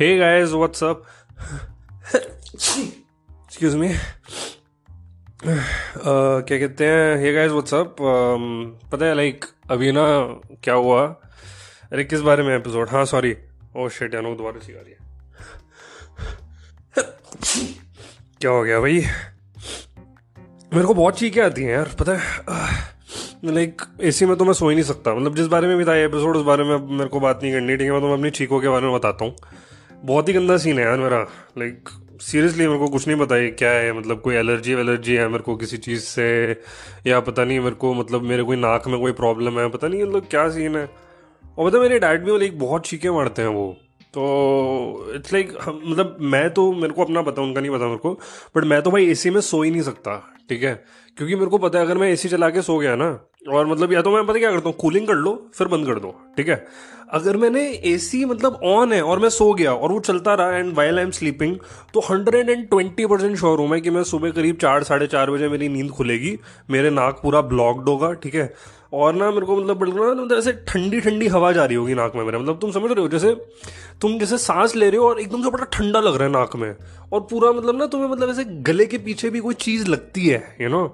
Hey guys, what's up? Excuse me. Uh, क्या कहते हैं? हे गाइस व्हाट्स अप पता है लाइक अभी ना क्या हुआ? अरे किस बारे में एपिसोड हाँ सॉरी ओ शिट यानो दोबारा सिखा रही क्या हो गया भाई? मेरे को बहुत चीखें आती हैं यार पता है? लाइक एसी में तो मैं सो ही नहीं सकता। मतलब जिस बारे में भी था एपिसोड उस बारे में मेरे को बात नहीं करनी। ठीक है मैं तो अपनी चीखों के बारे में बताता हूँ। बहुत ही गंदा सीन है यार मेरा। लाइक सीरियसली मेरे को कुछ नहीं पता है क्या है। मतलब कोई एलर्जी वेलर्जी है मेरे को किसी चीज़ से, या पता नहीं मेरे को मतलब मेरे कोई नाक में कोई प्रॉब्लम है, पता नहीं मतलब क्या सीन है। और पता मेरे डैड भी लाइक बहुत चीखें मारते हैं वो। तो इट्स लाइक मतलब मैं तो मेरे को अपना पता, उनका नहीं पता मेरे को। बट मैं तो भाई एसी में सो ही नहीं सकता, ठीक है? क्योंकि मेरे को पता है अगर मैं एसी चला के सो गया ना और मतलब या तो मैं, पता क्या करता हूँ कूलिंग कर लो, फिर बंद कर दो, ठीक है? अगर मैंने एसी मतलब ऑन है और मैं सो गया और वो चलता रहा and while I am sleeping तो hundred and twenty percent sure हूँ मैं कि मैं सुबह करीब चार, साढ़े चार बजे मेरी नींद खुलेगी, मेरे नाक पूरा ब्लॉक्ड होगा, ठीक है? और ना मेरे को मतलब बिल्कुल ना मतलब ऐसे ठंडी ठंडी हवा जा रही होगी नाक में मेरे मतलब तुम समझ रहे हो, जैसे तुम जैसे सांस ले रहे हो और एकदम से बड़ा ठंडा लग रहा है नाक में, और पूरा मतलब ना तुम्हें मतलब ऐसे गले के पीछे भी कोई चीज़ लगती है you know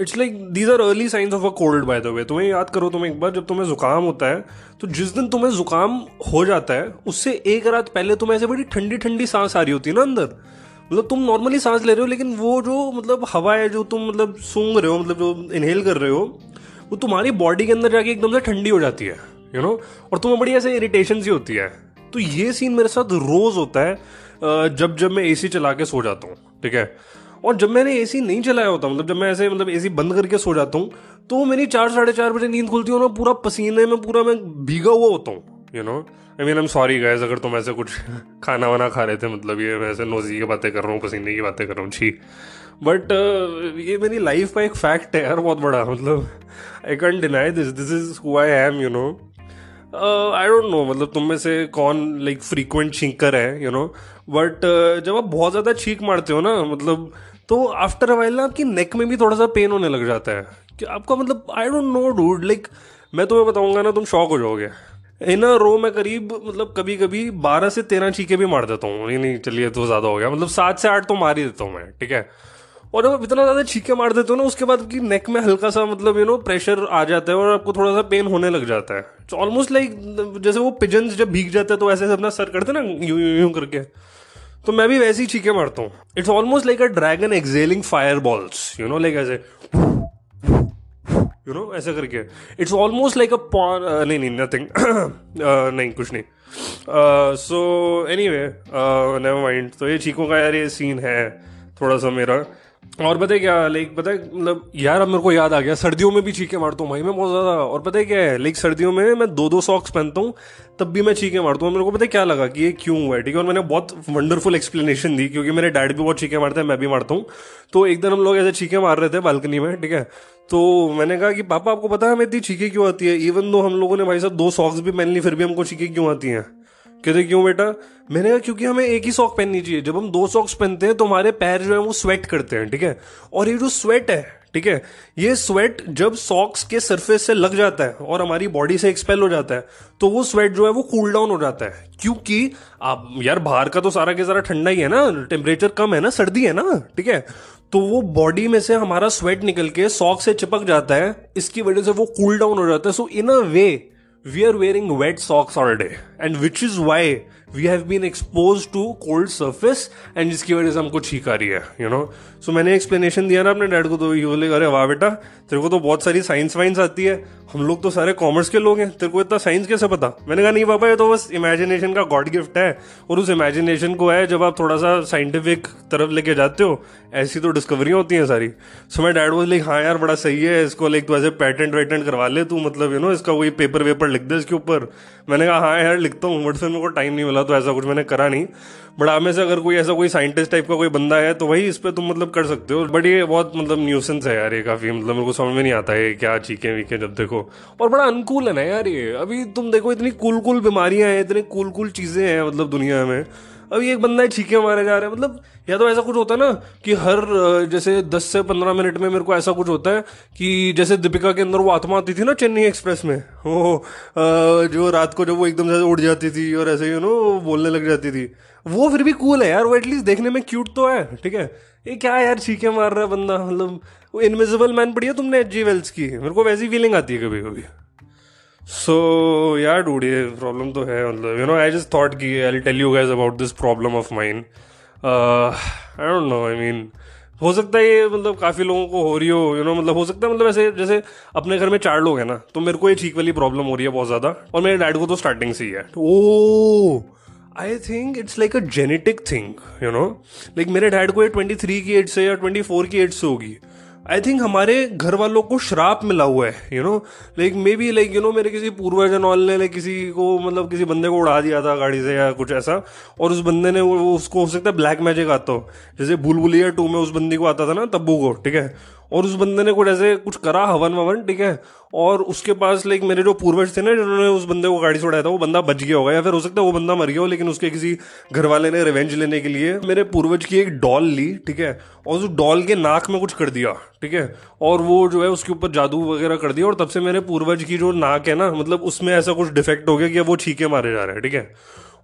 it's like these are early science of a cold by the way तुम्हें याद करो तुम एक बार जब तुम्हें जुकाम होता है तो जिस दिन तुम्हें जुकाम हो जाता है, उससे एक रात पहले तुम्हें ऐसे बड़ी ठंडी ठंडी सांस आ रही होती है ना अंदर। मतलब तुम नॉर्मली सांस ले रहे हो, लेकिन वो जो मतलब हवा है, जो तुम मतलब सूंघ रहे हो मतलब जो इनहेल कर रहे हो, वो तुम्हारी बॉडी के अंदर जाके एकदम से ठंडी हो जाती है यू नो और तुम्हें बड़ी ऐसे इरिटेशन सी होती है। तो ये सीन मेरे साथ रोज होता है जब जब मैं एसी चला के सो जाता हूँ, ठीक है? और जब मैंने एसी नहीं चलाया होता मतलब जब मैं ऐसे मतलब एसी बंद करके सो जाता हूँ तो मेरी चार, साढ़े चार बजे नींद खुलती है ना पूरा पसीने में, पूरा मैं भीगा हुआ होता हूँ you know I mean I am sorry guys अगर तुम ऐसे कुछ खाना वाना खा रहे थे मतलब ये मैं ऐसे नोजी की बातें कर रहा हूँ, पसीने की बातें कर रहा हूँ, छी। बट ये मेरी लाइफ का एक फैक्ट है यार, बहुत बड़ा मतलब I can't deny this this is who I am you know I don't know मतलब तुम में से कौन लाइक फ्रीक्वेंट छींकर है यू नो बट जब आप बहुत ज़्यादा छींक मारते हो ना मतलब तो आफ्टर अ ना आपकी नेक में भी थोड़ा सा पेन होने लग जाता है। कि आपका मतलब I don't know dude like मैं तुम्हें बताऊँगा ना, तुम शॉक हो जाओगे। इन रो में करीब मतलब कभी कभी बारह से तेरह चीखे भी मार देता हूँ। नहीं नहीं, चलिए तो ज़्यादा हो गया। मतलब सात से आठ तो मार ही देता हूँ मैं, ठीक है? और जब इतना ज़्यादा छीके मार देते हो ना, उसके बाद की नेक में हल्का सा मतलब यू नो प्रेशर आ जाता है और आपको थोड़ा सा पेन होने लग जाता है। ऑलमोस्ट लाइक जैसे वो पिजन्स जब भीग जाते हैं तो ऐसे ऐसे अपना सर करते ना यूँ यूँ करके। तो मैं भी वैसे ही चीखे मारता हूँ। It's almost like a dragon exhaling fire balls you know like ऐसे यू नो ऐसा करके। इट्स ऑलमोस्ट लाइक अ नहीं नहीं नथिंग uh, नहीं कुछ नहीं। So anyway never mind तो ये चीखों का यार ये सीन है थोड़ा सा मेरा। और पता है क्या लाइक पता है मतलब यार, अब मेरे को याद आ गया, सर्दियों में भी चीखे मारता हूँ, भाई, मैं बहुत ज़्यादा, और पता है क्या है लाइक सर्दियों में मैं दो दो सॉक्स पहनता हूँ, तब भी मैं चीखे मारता हूँ मेरे को पता क्या लगा कि ये क्यों हुआ है, ठीक है? और मैंने बहुत वंडरफुल एक्सप्लेनेशन दी, क्योंकि मेरे डैड भी बहुत चीखे मारते हैं, मैं भी मारता हूँ तो एक दिन हम लोग ऐसे चीखे मार रहे थे बालकनी में, ठीक है? तो मैंने कहा कि, पापा, आपको पता है हमें इतनी चीखें क्यों आती है? इवन दो हम लोगों ने भाई साहब दो सॉक्स भी पहन ली, फिर भी हमको चीखे क्यों आती हैं? कहते क्यों बेटा? मैंने कहा, क्योंकि हमें एक ही सॉक पहननी चाहिए। जब हम दो सॉक्स पहनते हैं तो हमारे पैर जो है, वो स्वेट करते हैं, ठीक है? और ये जो स्वेट है, ठीक है, ये स्वेट जब सॉक्स के सरफेस से लग जाता है और हमारी बॉडी से एक्सपेल हो जाता है तो वो स्वेट जो है, वो कूल डाउन हो जाता है। क्योंकि आप, यार, बाहर का तो सारा के सारा ठंडा ही है ना टेम्परेचर कम है ना, सर्दी है ना, ठीक है? तो वो बॉडी में से हमारा स्वेट निकल के सॉक से चिपक जाता है, इसकी वजह से वो कूल डाउन हो जाता है। So in a way we are wearing wet socks all day. And which is why we have been expose to cold surface and जिसकी वजह से हमको छीक आ रही है यू नो सो मैंने एक्सप्लेनेशन दिया ना अपने डैड को तो ये बोले अरे वाह बेटा, तेरे को तो बहुत सारी साइंस वाइंस आती है। हम लोग तो सारे कॉमर्स के लोग हैं, तेरे को इतना साइंस कैसे पता? मैंने कहा, नहीं पापा, ये तो बस इमेजिनेशन का गॉड गिफ्ट है और उस इमेजिनेशन को है जब आप थोड़ा सा साइंटिफिक तरफ़ लेके जाते हो, ऐसी तो डिस्कवरियाँ होती हैं सारी. सो मैं डैड बोल हाँ यार, बड़ा सही है, इसको लाइक तो ऐसे पैटेंट वैटेंट करवा ले तू मतलब यू नो इसका कोई पेपर वेपर लिख दे इसके ऊपर. मैंने कहा हाँ यार, लिखता हूँ बट फिर मेरे को टाइम नहीं मिला तो ऐसा कुछ मैंने करा नहीं। बट आप में से अगर कोई ऐसा कोई साइंटिस्ट टाइप का कोई बंदा है तो वही इस पर तुम मतलब कर सकते हो। बट ये बहुत मतलब न्यूसेंस है यार ये काफ़ी। मतलब मेरे को समझ में नहीं आता है क्या चीखें वीखें जब देखो। और बड़ा अनुकूल है ना यार ये। अभी तुम देखो इतनी कुल कुल बीमारियाँ हैं, इतनी कूल कूल चीज़ें हैं मतलब दुनिया में। अब ये एक बंदा है छीके मारे जा रहे हैं। मतलब या तो ऐसा कुछ होता है ना कि हर जैसे दस से पंद्रह मिनट में मेरे को ऐसा कुछ होता है कि जैसे दीपिका के अंदर वो आत्मा आती थी ना चेन्नई एक्सप्रेस में, वो जो रात को जब वो एकदम से उड़ जाती थी और ऐसे यू नो बोलने लग जाती थी। वो फिर भी कूल है यार, वो एटलीस्ट देखने में क्यूट तो है, ठीक है? ये क्या यार छीके मार रहा है बंदा मतलब वो इनविजिबल मैन पढ़ी है तुमने एच जी वेल्स की, मेरे को वैसी फीलिंग आती है कभी कभी सो यार डूड ये प्रॉब्लम तो है मतलब you know I just thought की I tell you guys about this problem of mind I don't know I mean हो सकता है ये मतलब काफ़ी लोगों को हो रही हो यू you नो know, मतलब हो सकता है मतलब ऐसे जैसे अपने घर में चार लोग हैं ना तो मेरे को ये ठीक वाली प्रॉब्लम हो रही है बहुत ज़्यादा और मेरे डैड को तो स्टार्टिंग से ही है। ओ I think it's like a genetic thing you know like मेरे डैड को ये ट्वेंटी थ्री की एज से या ट्वेंटी फोर की एज से होगी। आई थिंक हमारे घर वालों को श्राप मिला हुआ है you know like maybe like you know मेरे किसी पूर्वजन वाले ने लाइक किसी को मतलब किसी बंदे को उड़ा दिया था गाड़ी से या कुछ ऐसा, और उस बंदे ने वो, उसको, हो सकता है ब्लैक मैजिक आता हो। जैसे बुलबुलिया टू में उस बंदी को आता था ना, तब्बू को, ठीक है? और उस बंदे ने कुछ ऐसे कुछ करा, हवन ववन, ठीक है? और उसके पास लाइक मेरे जो पूर्वज थे ना, जिन्होंने उस बंदे को गाड़ी से उड़ाया था, वो बंदा बच गया होगा। या फिर हो सकता है वो बंदा मर गया हो, लेकिन उसके किसी घर वाले ने रिवेंज लेने के लिए मेरे पूर्वज की एक डॉल ली, ठीक है? और उस डॉल के नाक में कुछ कर दिया, ठीक है? और वो जो है, उसके ऊपर जादू वगैरह कर दिया, और तब से मेरे पूर्वज की जो नाक है ना मतलब उसमें ऐसा कुछ डिफेक्ट हो गया कि वो छीके मारे जा रहे हैं, ठीक है?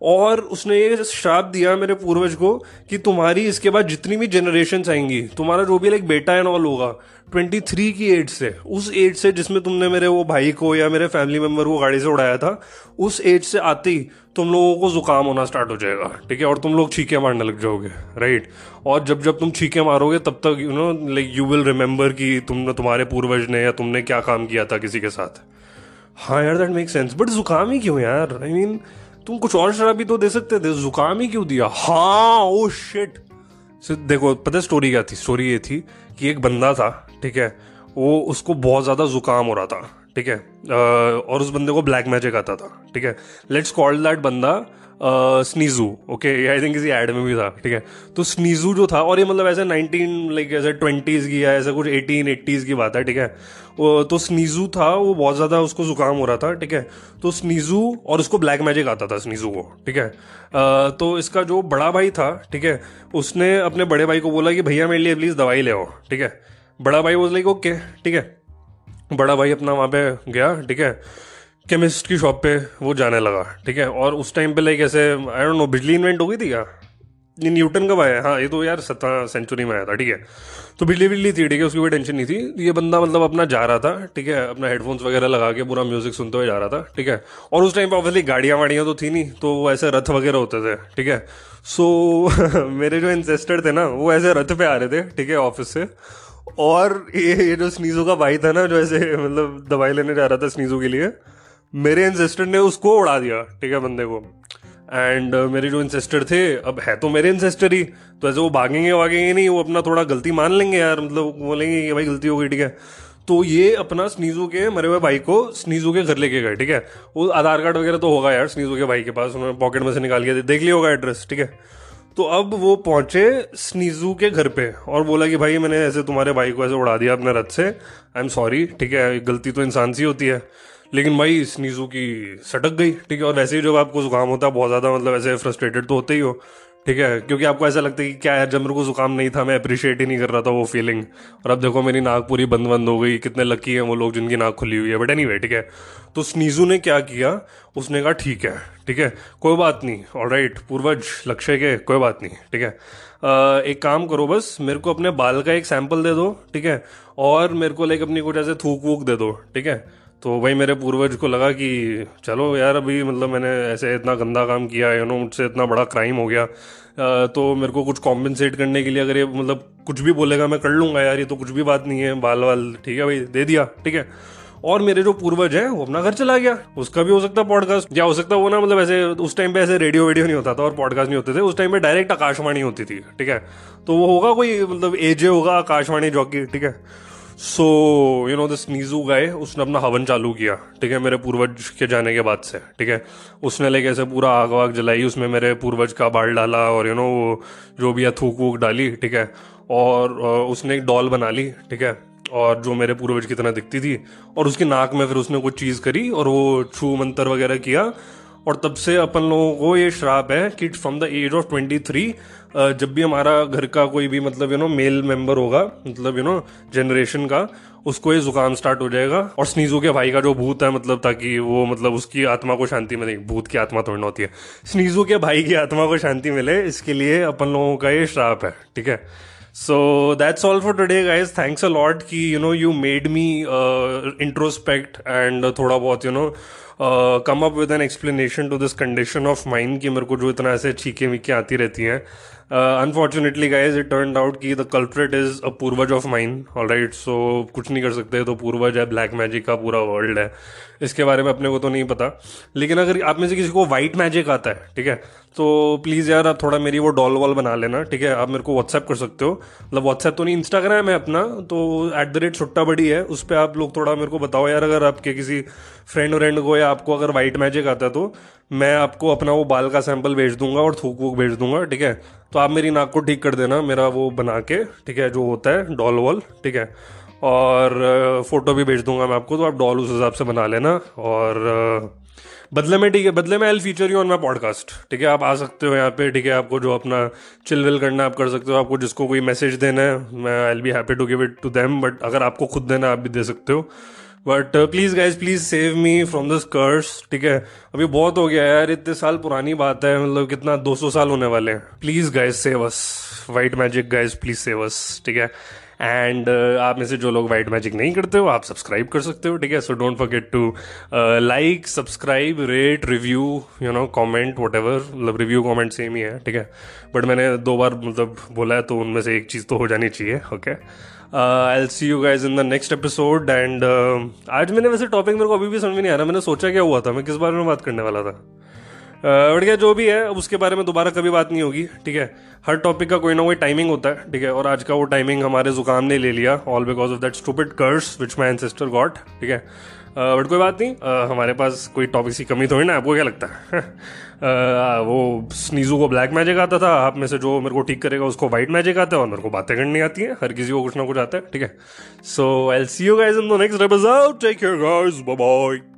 और उसने ये श्राप दिया मेरे पूर्वज को कि तुम्हारी इसके बाद जितनी भी जनरेशन आएँगी तुम्हारा जो भी लाइक बेटा एंड ऑल होगा ट्वेंटी थ्री की एज से उस एज से जिसमें तुमने मेरे वो भाई को या मेरे फैमिली मेंबर को गाड़ी से उड़ाया था उस एज से आते ही तुम लोगों को जुकाम होना स्टार्ट हो जाएगा ठीक है? और तुम लोग छीके मारने लग जाओगे राइट और जब जब तुम छीके मारोगे तब तक you know like you will remember कि तुमने तुम्हारे पूर्वज ने या तुमने क्या काम किया था किसी के साथ। हाँ यार दैट मेक सेंस बट जुकाम ही क्यों यार? आई I मीन mean, तुम कुछ और शराबी तो दे सकते थे। जुकाम ही क्यों दिया? हाँ ओ शिट देखो, पता स्टोरी क्या थी? स्टोरी ये थी कि एक बंदा था, ठीक है? वो उसको बहुत ज़्यादा जुकाम हो रहा था, ठीक है? और उस बंदे को ब्लैक मैजिक आता था, ठीक है? लेट्स कॉल दैट बंदा स्नीजू ओके आई थिंक किसी एड में भी था, ठीक है? तो स्नीजू जो था, और ये मतलब ऐसे नाइनटीन लाइक ऐसे ट्वेंटीज़ की या ऐसा कुछ एटीन एट्टीज़ की बात है, ठीक है? तो स्नीजू था, वो बहुत ज़्यादा उसको जुकाम हो रहा था, ठीक है? तो स्नीजू और उसको ब्लैक मैजिक आता था स्नीजू को, ठीक है? तो इसका जो बड़ा भाई था, ठीक है? उसने अपने बड़े भाई को बोला कि भैया, मेरे लिए प्लीज़ दवाई ले आओ ठीक है? बड़ा भाई वो लाइक ओके ठीक है? बड़ा भाई अपना वहाँ पे गया, ठीक है? केमिस्ट की शॉप पे वो जाने लगा, ठीक है? और उस टाइम पे लाइक ऐसे आई डोंट नो बिजली इन्वेंट हो गई थी क्या? ये न्यूटन कब आया? हाँ ये तो यार सत्रह सेंचुरी में आया था, ठीक है? तो बिजली बिजली थी, ठीक है? उसकी कोई टेंशन नहीं थी। ये बंदा मतलब अपना जा रहा था, ठीक है? अपना हेडफोन्स वगैरह लगा के पूरा म्यूज़िक सुनते हुए जा रहा था, ठीक है? और उस टाइम पे ऑब्वियसली गाड़ियाँ वाड़ियाँ तो थी नहीं तो वो ऐसे रथ वगैरह होते थे, ठीक है? सो मेरे जो इंसेस्टर थे ना, वो ऐसे रथ पे आ रहे थे, ठीक है ऑफ़िस से। और ये ये जो स्नीजो का भाई था ना, जो ऐसे मतलब दवाई लेने जा रहा था स्नीजो के लिए मेरे इंसेस्टर ने उसको उड़ा दिया ठीक है बंदे को। एंड uh, मेरे जो इंसेस्टर थे अब है तो मेरे इंसेस्टर ही। तो ऐसे वो भागेंगे वागेंगे नहीं वो अपना थोड़ा गलती मान लेंगे यार मतलब बोलेंगे कि भाई गलती हो गई ठीक है। तो ये अपना स्नीजू के मरे हुए भाई को स्नीजू के घर लेके गए ठीक है। वो आधार कार्ड वगैरह तो होगा यार स्नीजू के भाई के पास उन्होंने पॉकेट में से निकाल के देख लिया होगा एड्रेस ठीक है। तो अब वो पहुँचे स्नीजू के घर पे और बोला कि भाई मैंने ऐसे तुम्हारे भाई को ऐसे उड़ा दिया अपने रथ से। आई एम सॉरी ठीक है गलती तो इंसान सी होती है। लेकिन भाई स्नीजू की सटक गई, ठीक है? और वैसे ही जब आपको जुकाम होता है, बहुत ज़्यादा मतलब ऐसे फ्रस्ट्रेटेड तो होते ही हो, ठीक है? क्योंकि आपको ऐसा लगता है कि क्या यार, जब मेरे को जुकाम नहीं था, मैं अप्रिशिएट ही नहीं कर रहा था वो फीलिंग और अब देखो, मेरी नाक पूरी बंद बंद हो गई, कितने लकी हैं वो लोग जिनकी नाक खुली हुई है। बट एनी ठीक है? तो स्नीजू ने क्या किया? उसने कहा, ठीक है ठीक है, कोई बात नहीं और राइट पूर्वज, लक्ष्य के, कोई बात नहीं, ठीक है? एक काम करो बस, मेरे को अपने बाल का एक सैंपल दे दो, ठीक है? और मेरे को लाइक अपनी कुछ ऐसे थूक वूक दे दो, ठीक है? तो भाई मेरे पूर्वज को लगा कि चलो यार अभी मतलब मैंने ऐसे इतना गंदा काम किया यू नो मुझसे इतना बड़ा क्राइम हो गया। तो मेरे को कुछ कॉम्पनसेट करने के लिए अगर ये मतलब कुछ भी बोलेगा मैं कर लूँगा यार, ये तो कुछ भी बात नहीं है बाल वाल ठीक है भाई, दे दिया, ठीक है। और मेरे जो पूर्वज है, वो अपना घर चला गया। उसका भी हो सकता पॉडकास्ट या हो सकता वो ना मतलब ऐसे, उस टाइम पे ऐसे रेडियो वेडियो नहीं होता था और पॉडकास्ट नहीं होते थे, उस टाइम पे डायरेक्ट आकाशवाणी होती थी, ठीक है। तो वो होगा कोई मतलब एजे होगा, आकाशवाणी जॉकी ठीक है। So you know this Niju गए उसने अपना हवन चालू किया, ठीक है, मेरे पूर्वज के जाने के बाद से, ठीक है? उसने लेके ऐसे पूरा आग वाग जलाई, उसमें मेरे पूर्वज का बाल डाला और यू नो वो जो भी है थूक वूक डाली, ठीक है? और उसने एक डॉल बना ली, ठीक है? और जो मेरे पूर्वज की तरह दिखती थी, और उसकी नाक में फिर उसने कुछ चीज़ करी और वो छू मंतर वगैरह किया और तब से अपन लोगों को ये श्राप है कि from the age of twenty three जब भी हमारा घर का कोई भी मतलब यू नो मेल मेंबर होगा मतलब यू नो जनरेशन का, उसको ये जुकाम स्टार्ट हो जाएगा। और स्नीजू के भाई का जो भूत है मतलब ताकि वो मतलब उसकी आत्मा को शांति मिले। भूत की आत्मा थोड़ी ना होती है। स्नीजू के भाई की आत्मा को शांति मिले, इसके लिए अपन लोगों का ये श्राप है, ठीक है? So that's all for today guys thanks a lot कि you know you made me introspect and थोड़ा बहुत you know come up with an explanation to this condition of mind कि मेरे को जो इतना ऐसे छीके वीके आती रहती हैं unfortunately guys it turn out की द कल्प्रेट इज़ अ पूर्वज of mind all right so कुछ नहीं कर सकते तो पूर्वज है ब्लैक मैजिक का पूरा वर्ल्ड है। इसके बारे में अपने को तो नहीं पता। लेकिन अगर आप में से किसी को व्हाइट मैजिक आता है, ठीक है? तो प्लीज़ यार, आप थोड़ा मेरी वो डॉल वॉल बना लेना, ठीक है? आप मेरे को व्हाट्सएप कर सकते हो। मतलब व्हाट्सएप तो नहीं इंस्टाग्राम है अपना तो एट द रेट छुट्टा बड़ी है, उस पर आप लोग थोड़ा मेरे को बताओ यार, अगर आपके किसी फ्रेंड व्रेंड को या आपको अगर व्हाइट मैजिक आता है तो। मैं आपको अपना वो बाल का सैंपल भेज दूँगा और थूक वूक भेज दूँगा, ठीक है? तो आप मेरी नाक को ठीक कर देना, मेरा वो बना के, ठीक है, जो होता है, डॉल वॉल, ठीक है? और फ़ोटो भी भेज दूँगा मैं आपको तो आप डॉल उस हिसाब से बना लेना और बदले में, ठीक है, बदले में I feature you on my podcast ठीक है? आप आ सकते हो यहाँ पे, ठीक है? आपको जो अपना चिल विल करना आप कर सकते हो, आपको जिसको कोई मैसेज देना है, मैं I'll be happy to give it to them but अगर आपको खुद देना आप भी दे सकते हो। But please guys please save me from this curse ठीक है? अभी बहुत हो गया यार इतने साल पुरानी बात है मतलब कितना 200 साल होने वाले हैं। Please guys save us white magic guys please save us ठीक है? एंड uh, आप में से जो लोग वाइट मैजिक नहीं करते हो आप सब्सक्राइब कर सकते हो ठीक है? So don't forget to like subscribe rate review you know comment whatever मतलब रिव्यू कमेंट सेम ही है ठीक है? बट मैंने दो बार मतलब बोला है तो उनमें से एक चीज़ तो हो जानी चाहिए okay I see you guys in the next episode and आज मैंने वैसे टॉपिक मेरे को अभी भी समझ में नहीं आ रहा। मैंने सोचा क्या हुआ था? मैं किस बारे में बात करने वाला था? बट क्या जो भी है उसके बारे में दोबारा कभी बात नहीं होगी ठीक है? हर टॉपिक का कोई ना कोई टाइमिंग होता है ठीक है? और आज का वो टाइमिंग हमारे जुकाम ने ले लिया all because of that stupid curse which my ancestor got ठीक है? बट कोई बात नहीं uh, हमारे पास कोई टॉपिक की कमी थोड़ी ना आपको क्या लगता है? वो स्नीजू को ब्लैक मैजिक आता था आप में से जो मेरे को ठीक करेगा उसको व्हाइट मैजिक आता है और मेरे को बातें करनी आती है हर किसी को कुछ ना कुछ आता है ठीक है? So I see you guys in the next episode take care guys bye bye